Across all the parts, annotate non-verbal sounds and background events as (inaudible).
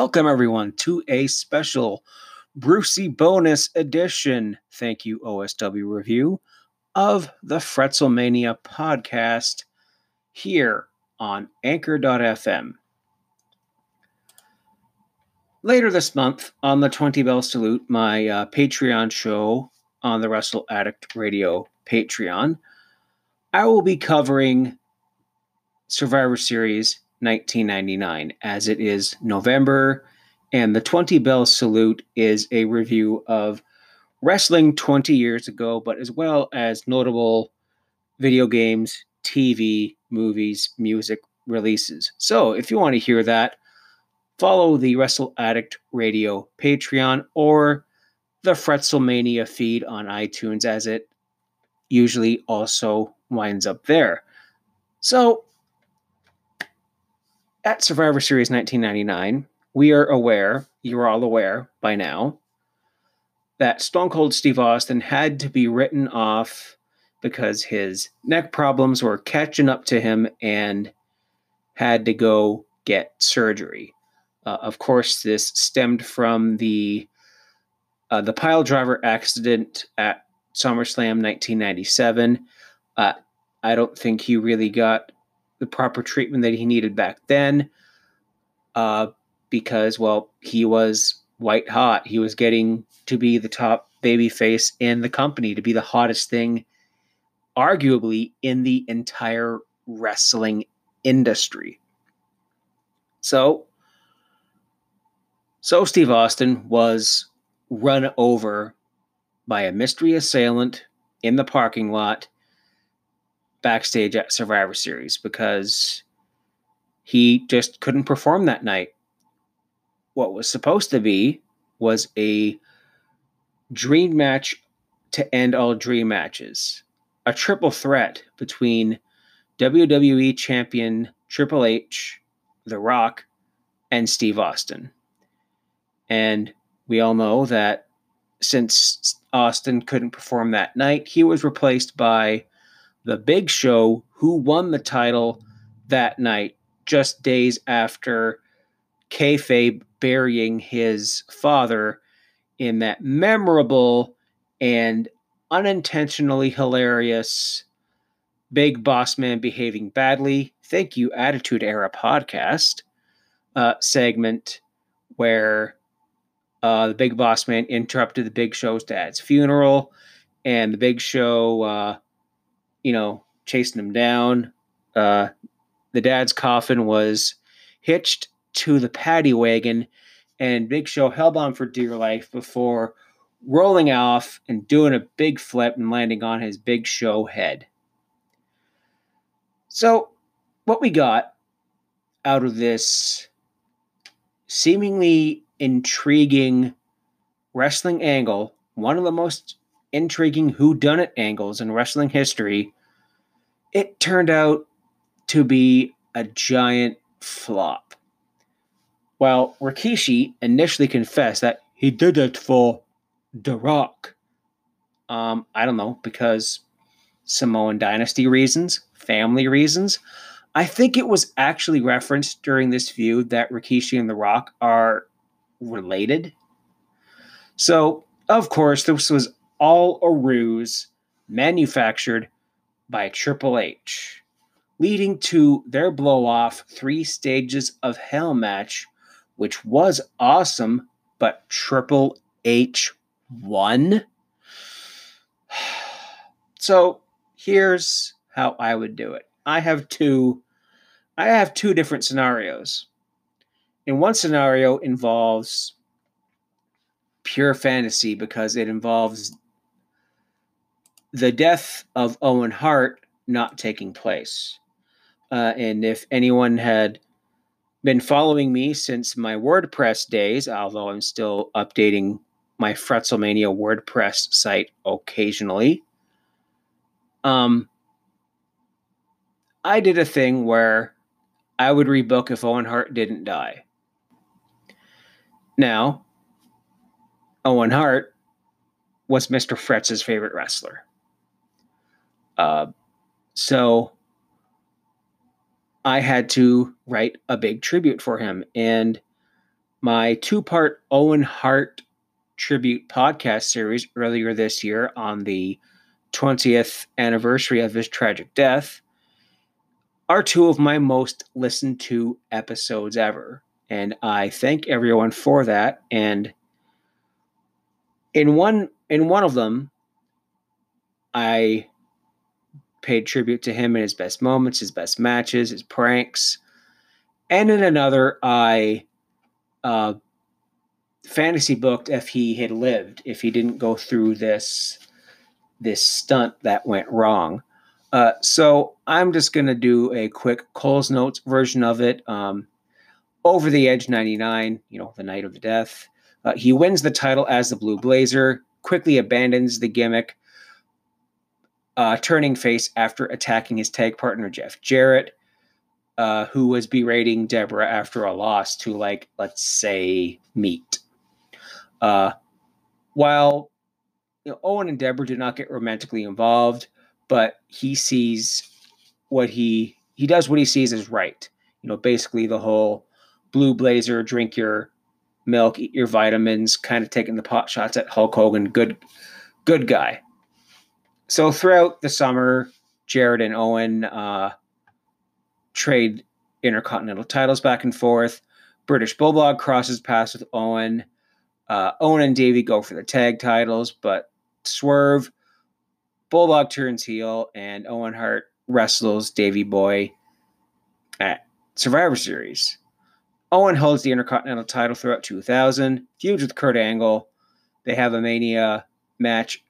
Welcome, everyone, to a special Brucey bonus edition. Thank you, OSW Review, of the Fretzelmania podcast here on Anchor.fm. Later this month, on the 20 Bell Salute, my uh, Patreon show on the Wrestle Addict Radio Patreon, I will be covering Survivor Series 1999 as it is November, and the 20 Bell Salute is a review of wrestling 20 years ago, but as well as notable video games, TV, movies, music releases. So if you want to hear that, follow the Wrestle Addict Radio Patreon or the Fretzelmania feed on iTunes as it usually also winds up there. So at Survivor Series 1999, we are aware, you're all aware by now, that Stone Cold Steve Austin had to be written off because his neck problems were catching up to him and had to go get surgery. Uh, of course, this stemmed from the uh, the pile driver accident at SummerSlam 1997. Uh, I don't think he really got the proper treatment that he needed back then uh, because, well, he was white hot. He was getting to be the top babyface in the company, to be the hottest thing, arguably, in the entire wrestling industry. So, so Steve Austin was run over by a mystery assailant in the parking lot backstage at Survivor Series because he just couldn't perform that night. What was supposed to be was a dream match to end all dream matches, a triple threat between WWE champion Triple H, The Rock, and Steve Austin. And we all know that since Austin couldn't perform that night, he was replaced by The Big Show, who won the title that night, just days after kayfabe burying his father in that memorable and unintentionally hilarious Big Boss Man Behaving Badly, Thank You Attitude Era podcast uh, segment where uh, the Big Boss Man interrupted the Big Show's dad's funeral, and the Big Show, uh, you know, chasing him down. Uh, the dad's coffin was hitched to the paddy wagon, and Big Show held on for dear life before rolling off and doing a big flip and landing on his Big Show head. So, what we got out of this seemingly intriguing wrestling angle, one of the most intriguing whodunit angles in wrestling history, it turned out to be a giant flop. While Rikishi initially confessed that he did it for The Rock, um, I don't know, because Samoan dynasty reasons, family reasons. I think it was actually referenced during this feud that Rikishi and The Rock are related. So, of course, this was all a ruse manufactured by Triple H, leading to their blow off three stages of Hell match, which was awesome, but Triple H won. (sighs) So, here's how I would do it. I have two I have two different scenarios. In one scenario involves pure fantasy because it involves the death of Owen Hart not taking place. Uh, and if anyone had been following me since my WordPress days, although I'm still updating my Fretzelmania WordPress site occasionally, um, I did a thing where I would rebook if Owen Hart didn't die. Now, Owen Hart was Mr. Fretz's favorite wrestler. Uh, so I had to write a big tribute for him. And my two part Owen Hart tribute podcast series earlier this year on the 20th anniversary of his tragic death are two of my most listened to episodes ever. And I thank everyone for that. And in one in one of them, I paid tribute to him in his best moments, his best matches, his pranks. And in another, I uh, fantasy booked if he had lived, if he didn't go through this this stunt that went wrong. Uh, so I'm just gonna do a quick Cole's Notes version of it. Um, over the Edge 99, you know, the night of the death. Uh, he wins the title as the Blue Blazer, quickly abandons the gimmick, uh, turning face after attacking his tag partner Jeff Jarrett, uh, who was berating Debra after a loss to, like, let's say, meat. Uh, while you know, Owen and Debra did not get romantically involved, but he sees what he he does what he sees is right. You know, basically the whole blue blazer, drink your milk, eat your vitamins, kind of taking the pot shots at Hulk Hogan, good good guy. So throughout the summer, Jarrett and Owen uh, trade intercontinental titles back and forth. British Bulldog crosses paths with Owen. Uh, Owen and Davey go for the tag titles, but swerve. Bulldog turns heel, and Owen Hart wrestles Davey Boy at Survivor Series. Owen holds the Intercontinental title throughout 2000, feuds with Kurt Angle. They have a Mania match,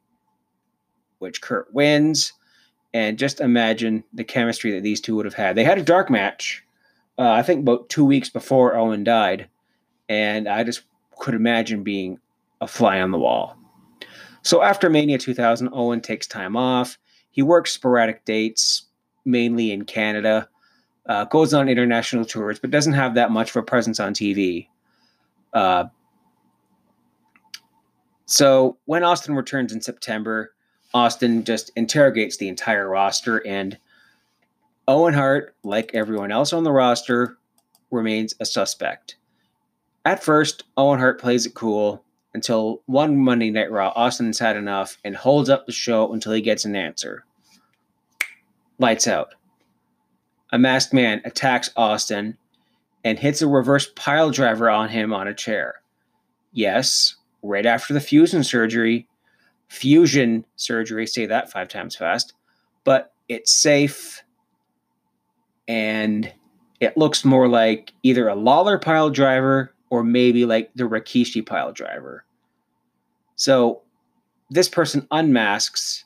which Kurt wins. And just imagine the chemistry that these two would have had. They had a dark match, uh, I think about two weeks before Owen died. And I just could imagine being a fly on the wall. So after Mania 2000, Owen takes time off. He works sporadic dates, mainly in Canada, uh, goes on international tours, but doesn't have that much of a presence on TV. Uh, so when Austin returns in September, Austin just interrogates the entire roster, and Owen Hart, like everyone else on the roster, remains a suspect. At first, Owen Hart plays it cool until one Monday Night Raw, Austin's had enough and holds up the show until he gets an answer. Lights out. A masked man attacks Austin and hits a reverse pile driver on him on a chair. Yes, right after the fusion surgery. Fusion surgery, say that five times fast, but it's safe and it looks more like either a Lawler pile driver or maybe like the Rikishi pile driver. So this person unmasks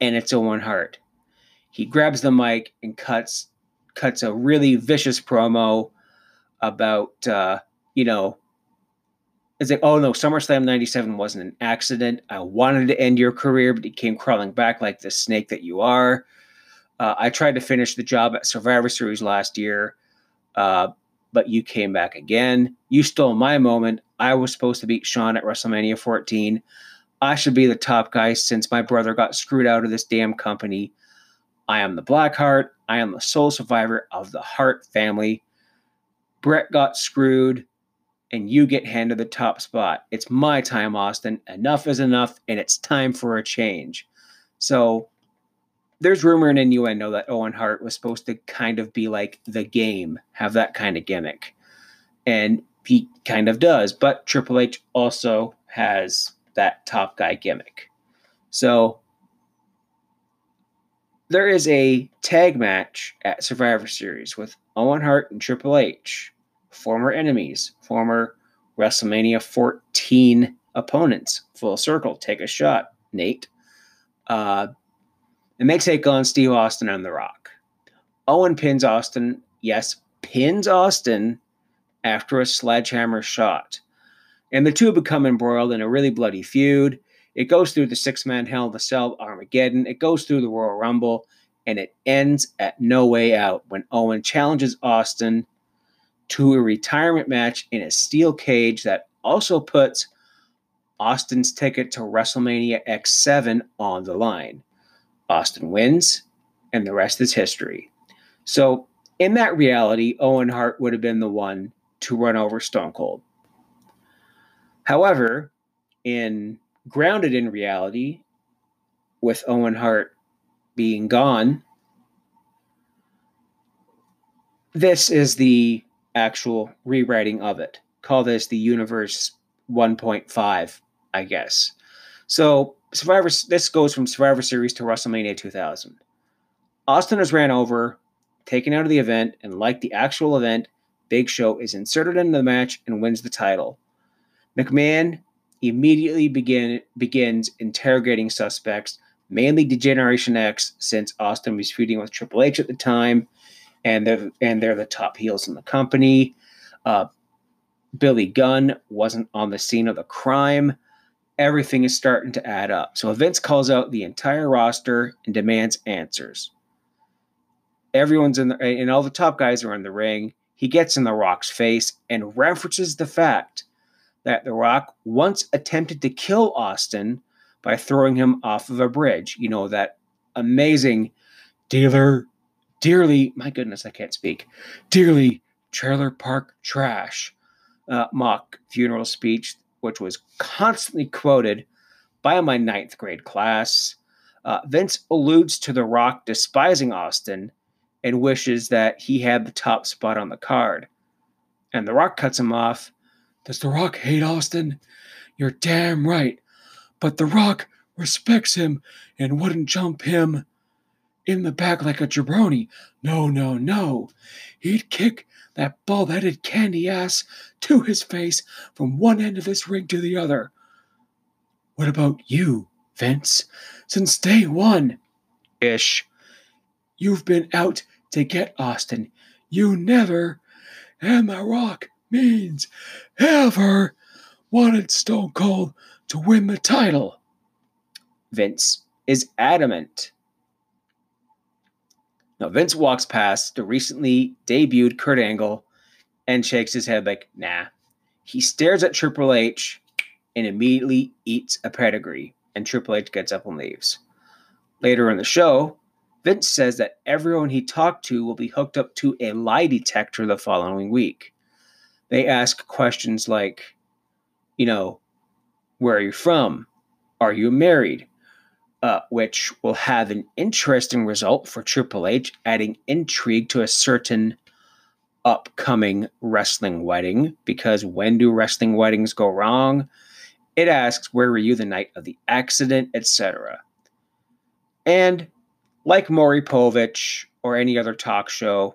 and it's Owen Hart. He grabs the mic and cuts cuts a really vicious promo about uh, you know it's like, oh no, SummerSlam 97 wasn't an accident. I wanted to end your career, but you came crawling back like the snake that you are. Uh, I tried to finish the job at Survivor Series last year. Uh, but you came back again. You stole my moment. I was supposed to beat Shawn at WrestleMania 14. I should be the top guy since my brother got screwed out of this damn company. I am the Blackheart. I am the sole survivor of the Hart family. Bret got screwed, and you get handed the top spot. It's my time, Austin. Enough is enough, and it's time for a change. So there's rumor and innuendo that Owen Hart was supposed to kind of be like the game, have that kind of gimmick. And he kind of does, but Triple H also has that top guy gimmick. So there is a tag match at Survivor Series with Owen Hart and Triple H, former enemies, former WrestleMania 14 opponents. Full circle, take a shot, Nate. Uh, and they take on Steve Austin and The Rock. Owen pins Austin, yes, pins Austin after a sledgehammer shot. And the two become embroiled in a really bloody feud. It goes through the six man Hell in the Cell Armageddon. It goes through the Royal Rumble. And it ends at No Way Out when Owen challenges Austin to a retirement match in a steel cage that also puts Austin's ticket to WrestleMania X7 on the line. Austin wins, and the rest is history. So, in that reality, Owen Hart would have been the one to run over Stone Cold. However, in grounded in reality, with Owen Hart being gone, this is the actual rewriting of it. Call this the Universe 1.5, I guess. So Survivor. This goes from Survivor Series to WrestleMania 2000. Austin is ran over, taken out of the event, and like the actual event, Big Show is inserted into the match and wins the title. McMahon immediately begin, begins interrogating suspects, mainly D-Generation X, since Austin was feuding with Triple H at the time, and they're and they're the top heels in the company. Uh, Billy Gunn wasn't on the scene of the crime. Everything is starting to add up. So Vince calls out the entire roster and demands answers. Everyone's in the and all the top guys are in the ring. He gets in the Rock's face and references the fact that The Rock once attempted to kill Austin by throwing him off of a bridge. You know, that amazing dealer, dearly, my goodness, I can't speak, dearly trailer park trash uh, mock funeral speech, which was constantly quoted by my ninth grade class. Uh, Vince alludes to The Rock despising Austin and wishes that he had the top spot on the card. And The Rock cuts him off does The Rock hate Austin? You're damn right. But The Rock respects him and wouldn't jump him in the back like a jabroni. No, no, no. He'd kick that bald headed candy ass to his face from one end of this ring to the other. What about you, Vince? Since day one ish, you've been out to get Austin. You never, and The Rock means ever wanted Stone Cold to win the title. Vince is adamant. Now, Vince walks past the recently debuted Kurt Angle and shakes his head like, nah. He stares at Triple H and immediately eats a pedigree, and Triple H gets up and leaves. Later in the show, Vince says that everyone he talked to will be hooked up to a lie detector the following week they ask questions like, you know, where are you from? Are you married? Uh, which will have an interesting result for Triple H, adding intrigue to a certain upcoming wrestling wedding. Because when do wrestling weddings go wrong? It asks, Where were you the night of the accident, etc. And like Maury Povich or any other talk show,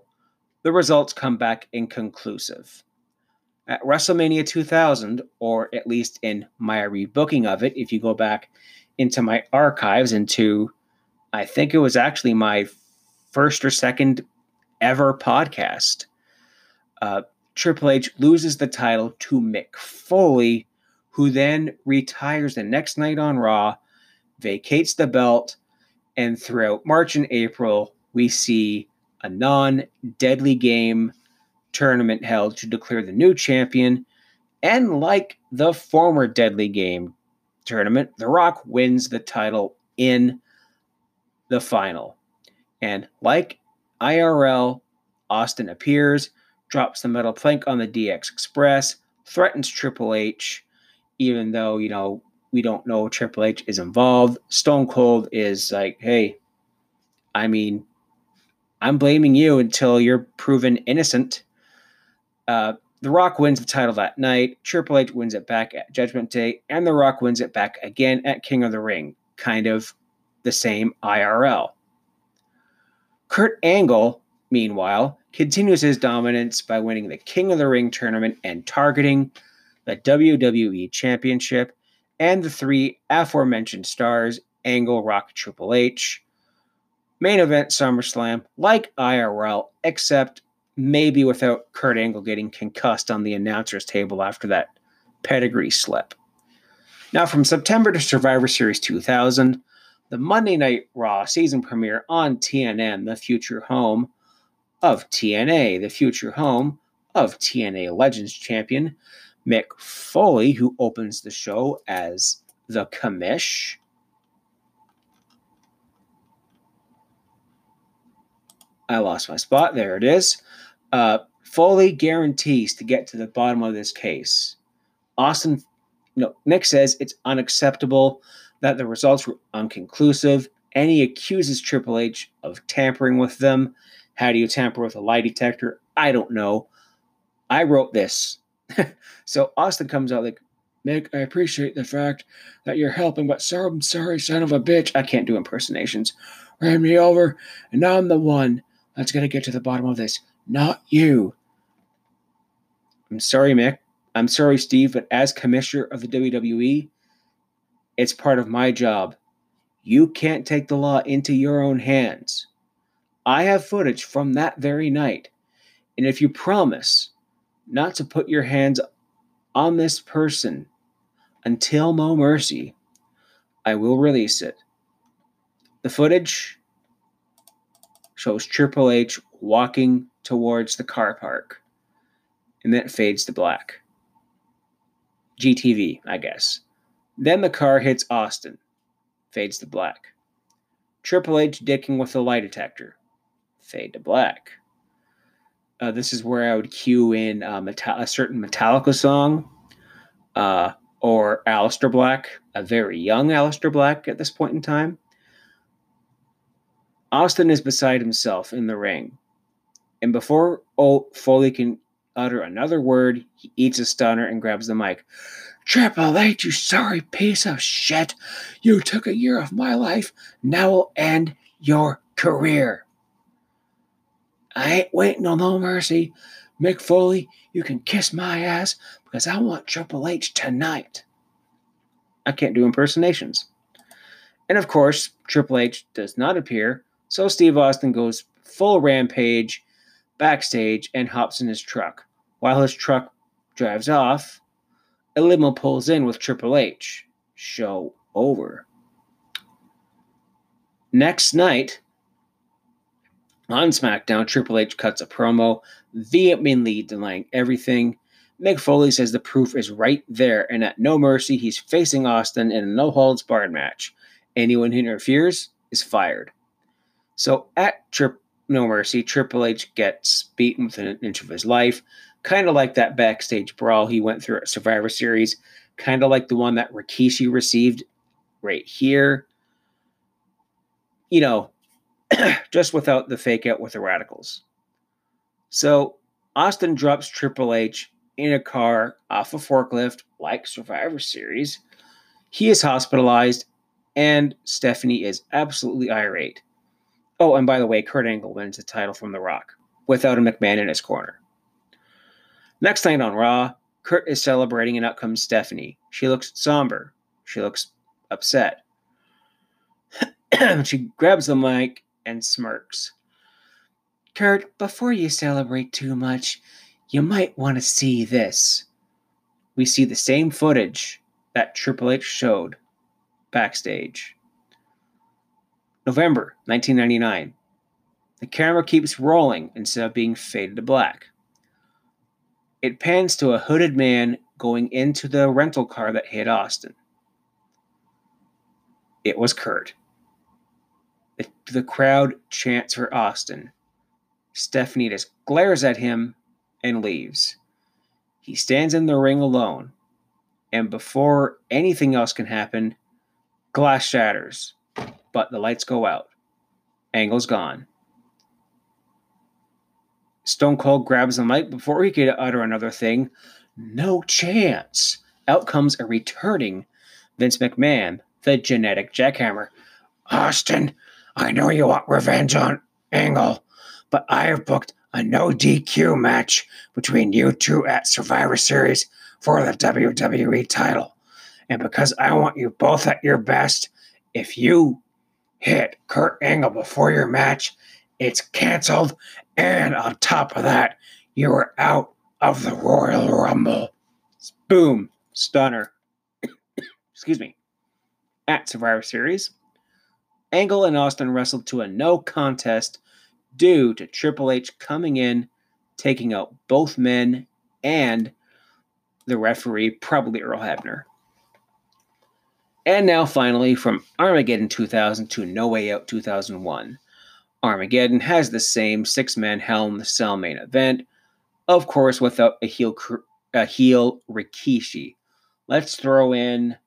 the results come back inconclusive. At WrestleMania 2000, or at least in my rebooking of it, if you go back into my archives, into I think it was actually my first or second ever podcast, uh, Triple H loses the title to Mick Foley, who then retires the next night on Raw, vacates the belt, and throughout March and April, we see a non deadly game tournament held to declare the new champion. And like the former Deadly Game tournament, The Rock wins the title in the final. And like IRL, Austin appears, drops the metal plank on the DX Express, threatens Triple H, even though, you know, we don't know Triple H is involved. Stone Cold is like, hey, I mean, I'm blaming you until you're proven innocent. Uh, the Rock wins the title that night. Triple H wins it back at Judgment Day, and The Rock wins it back again at King of the Ring. Kind of the same IRL. Kurt Angle, meanwhile, continues his dominance by winning the King of the Ring tournament and targeting the WWE Championship and the three aforementioned stars, Angle, Rock, Triple H. Main event SummerSlam, like IRL, except maybe without Kurt Angle getting concussed on the announcer's table after that pedigree slip. Now, from September to Survivor Series 2000, the Monday Night Raw season premiere on TNN, the future home of TNA, the future home of TNA Legends champion Mick Foley, who opens the show as the commish. I lost my spot. There it is. Uh, Foley guarantees to get to the bottom of this case. Austin, you know, Mick says it's unacceptable that the results were unconclusive, and he accuses Triple H of tampering with them. How do you tamper with a lie detector? I don't know. I wrote this. (laughs) so Austin comes out like, Mick, I appreciate the fact that you're helping, but sir, I'm sorry, son of a bitch. I can't do impersonations. Ran me over, and now I'm the one that's going to get to the bottom of this, not you. I'm sorry, Mick. I'm sorry, Steve, but as commissioner of the WWE, it's part of my job. You can't take the law into your own hands. I have footage from that very night. And if you promise not to put your hands on this person until No Mercy, I will release it. The footage shows Triple H walking towards the car park, and then it fades to black. GTV, I guess. Then the car hits Austin, fades to black. Triple H dicking with the lie detector, fade to black. Uh, this is where I would cue in uh, Metal- a certain Metallica song, uh, or Aleister Black, a very young Aleister Black at this point in time. Austin is beside himself in the ring, and before Foley can utter another word, he eats a stunner and grabs the mic. Triple H, you sorry piece of shit. You took a year of my life. Now will end your career. I ain't waiting on no mercy. Mick Foley, you can kiss my ass because I want Triple H tonight. I can't do impersonations. And of course, Triple H does not appear, so Steve Austin goes full rampage backstage and hops in his truck. While his truck drives off, a limo pulls in with Triple H. Show over. Next night, on SmackDown, Triple H cuts a promo, vehemently denying everything. Mick Foley says the proof is right there, and at No Mercy, he's facing Austin in a no holds barred match. Anyone who interferes is fired. So at Tri- No Mercy, Triple H gets beaten within an inch of his life, kind of like that backstage brawl he went through at Survivor Series, kind of like the one that Rikishi received right here. You know, (clears throat) just without the fake out with the radicals. So Austin drops Triple H in a car off a forklift, like Survivor Series. He is hospitalized, and Stephanie is absolutely irate. Oh, and by the way, Kurt Angle wins the title from The Rock without a McMahon in his corner. Next night on Raw, Kurt is celebrating, and out comes Stephanie. She looks somber. She looks upset. (clears throat) she grabs the mic and smirks. Kurt, before you celebrate too much, you might want to see this. We see the same footage that Triple H showed backstage. November 1999. The camera keeps rolling instead of being faded to black. It pans to a hooded man going into the rental car that hit Austin. It was Kurt. The, the crowd chants for Austin. Stephanie just glares at him and leaves. He stands in the ring alone, and before anything else can happen, glass shatters, but the lights go out. Angle's gone. Stone Cold grabs the mic before he could utter another thing. No chance. Out comes a returning Vince McMahon, the genetic jackhammer. Austin, I know you want revenge on Angle, but I have booked a no DQ match between you two at Survivor Series for the WWE title. And because I want you both at your best, if you hit Kurt Angle before your match, it's canceled. And on top of that, you are out of the Royal Rumble. Boom. Stunner. (coughs) Excuse me. At Survivor Series, Angle and Austin wrestled to a no contest due to Triple H coming in, taking out both men and the referee, probably Earl Hebner. And now, finally, from Armageddon 2000 to No Way Out 2001, Armageddon has the same six man Hell in the Cell main event, of course, without a heel, a heel Rikishi. Let's throw in,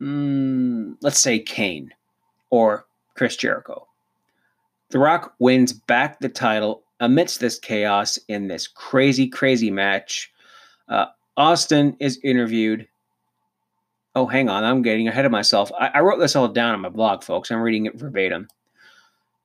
mm, let's say Kane or Chris Jericho. The Rock wins back the title amidst this chaos in this crazy, crazy match. Uh, Austin is interviewed. Oh, hang on. I'm getting ahead of myself. I, I wrote this all down on my blog, folks. I'm reading it verbatim.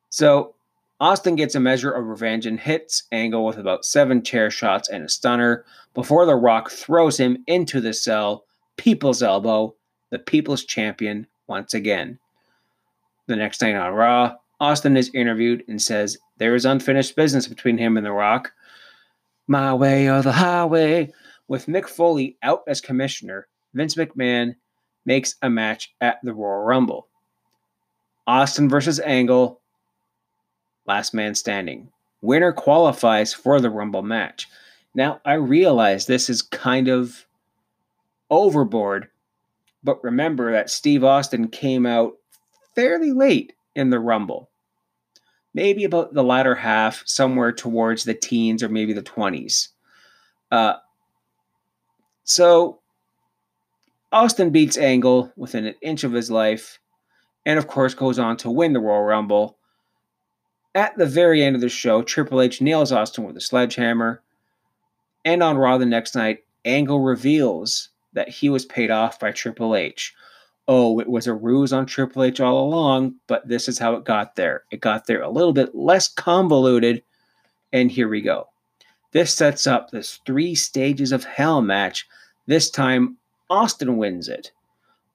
So, Austin gets a measure of revenge and hits Angle with about seven chair shots and a stunner before The Rock throws him into the cell. People's elbow, the People's Champion, once again. The next night on Raw, Austin is interviewed and says there is unfinished business between him and The Rock. My way or the highway. With Mick Foley out as commissioner, Vince McMahon makes a match at the Royal Rumble. Austin versus Angle, last man standing. Winner qualifies for the Rumble match. Now, I realize this is kind of overboard, but remember that Steve Austin came out fairly late in the Rumble. Maybe about the latter half, somewhere towards the teens or maybe the 20s. Uh, so Austin beats Angle within an inch of his life, and of course goes on to win the Royal Rumble. At the very end of the show, Triple H nails Austin with a sledgehammer. And on Raw the next night, Angle reveals that he was paid off by Triple H oh, it was a ruse on Triple H all along, but this is how it got there. It got there a little bit less convoluted, and here we go. This sets up this three stages of hell match. This time, Austin wins it,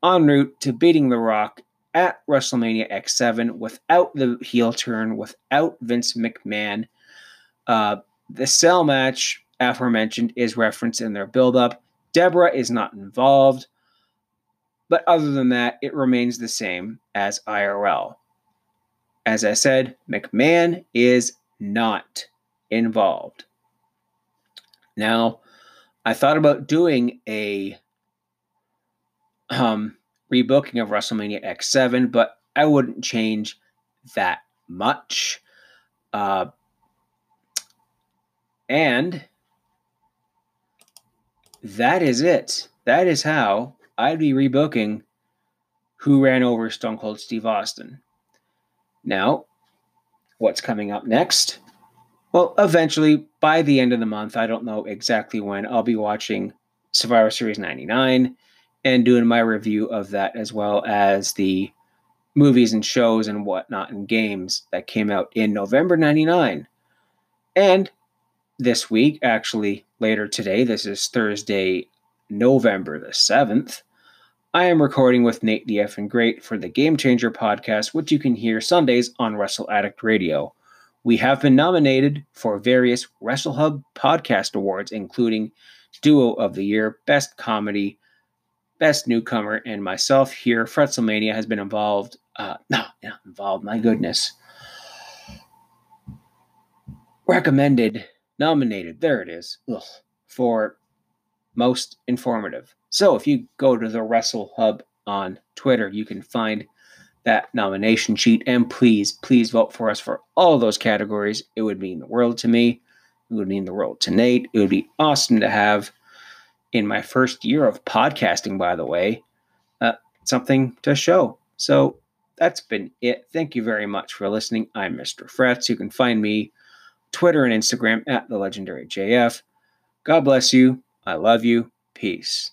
en route to beating The Rock at WrestleMania X7 without the heel turn, without Vince McMahon. Uh, the cell match, aforementioned, is referenced in their build-up. Debra is not involved. But other than that, it remains the same as IRL. As I said, McMahon is not involved. Now, I thought about doing a um, rebooking of WrestleMania X7, but I wouldn't change that much. Uh, and that is it. That is how I'd be rebooking Who Ran Over Stone Cold Steve Austin. Now, what's coming up next? Well, eventually, by the end of the month, I don't know exactly when, I'll be watching Survivor Series 99 and doing my review of that as well as the movies and shows and whatnot and games that came out in November 99. And this week, actually later today, this is Thursday, November the 7th, I am recording with Nate DF and Great for the Game Changer podcast, which you can hear Sundays on Wrestle Addict Radio. We have been nominated for various Wrestle Hub podcast awards, including Duo of the Year, Best Comedy, Best Newcomer, and myself here. Fretzelmania has been involved. Uh, (laughs) no, not involved. My goodness. Recommended, nominated. There it is. Ugh, for most informative. So if you go to the Wrestle Hub on Twitter, you can find that nomination sheet. And please, please vote for us for all those categories. It would mean the world to me. It would mean the world to Nate. It would be awesome to have in my first year of podcasting, by the way, uh, something to show. So that's been it. Thank you very much for listening. I'm Mr. Fretz. You can find me Twitter and Instagram at the legendary JF. God bless you. I love you. Peace.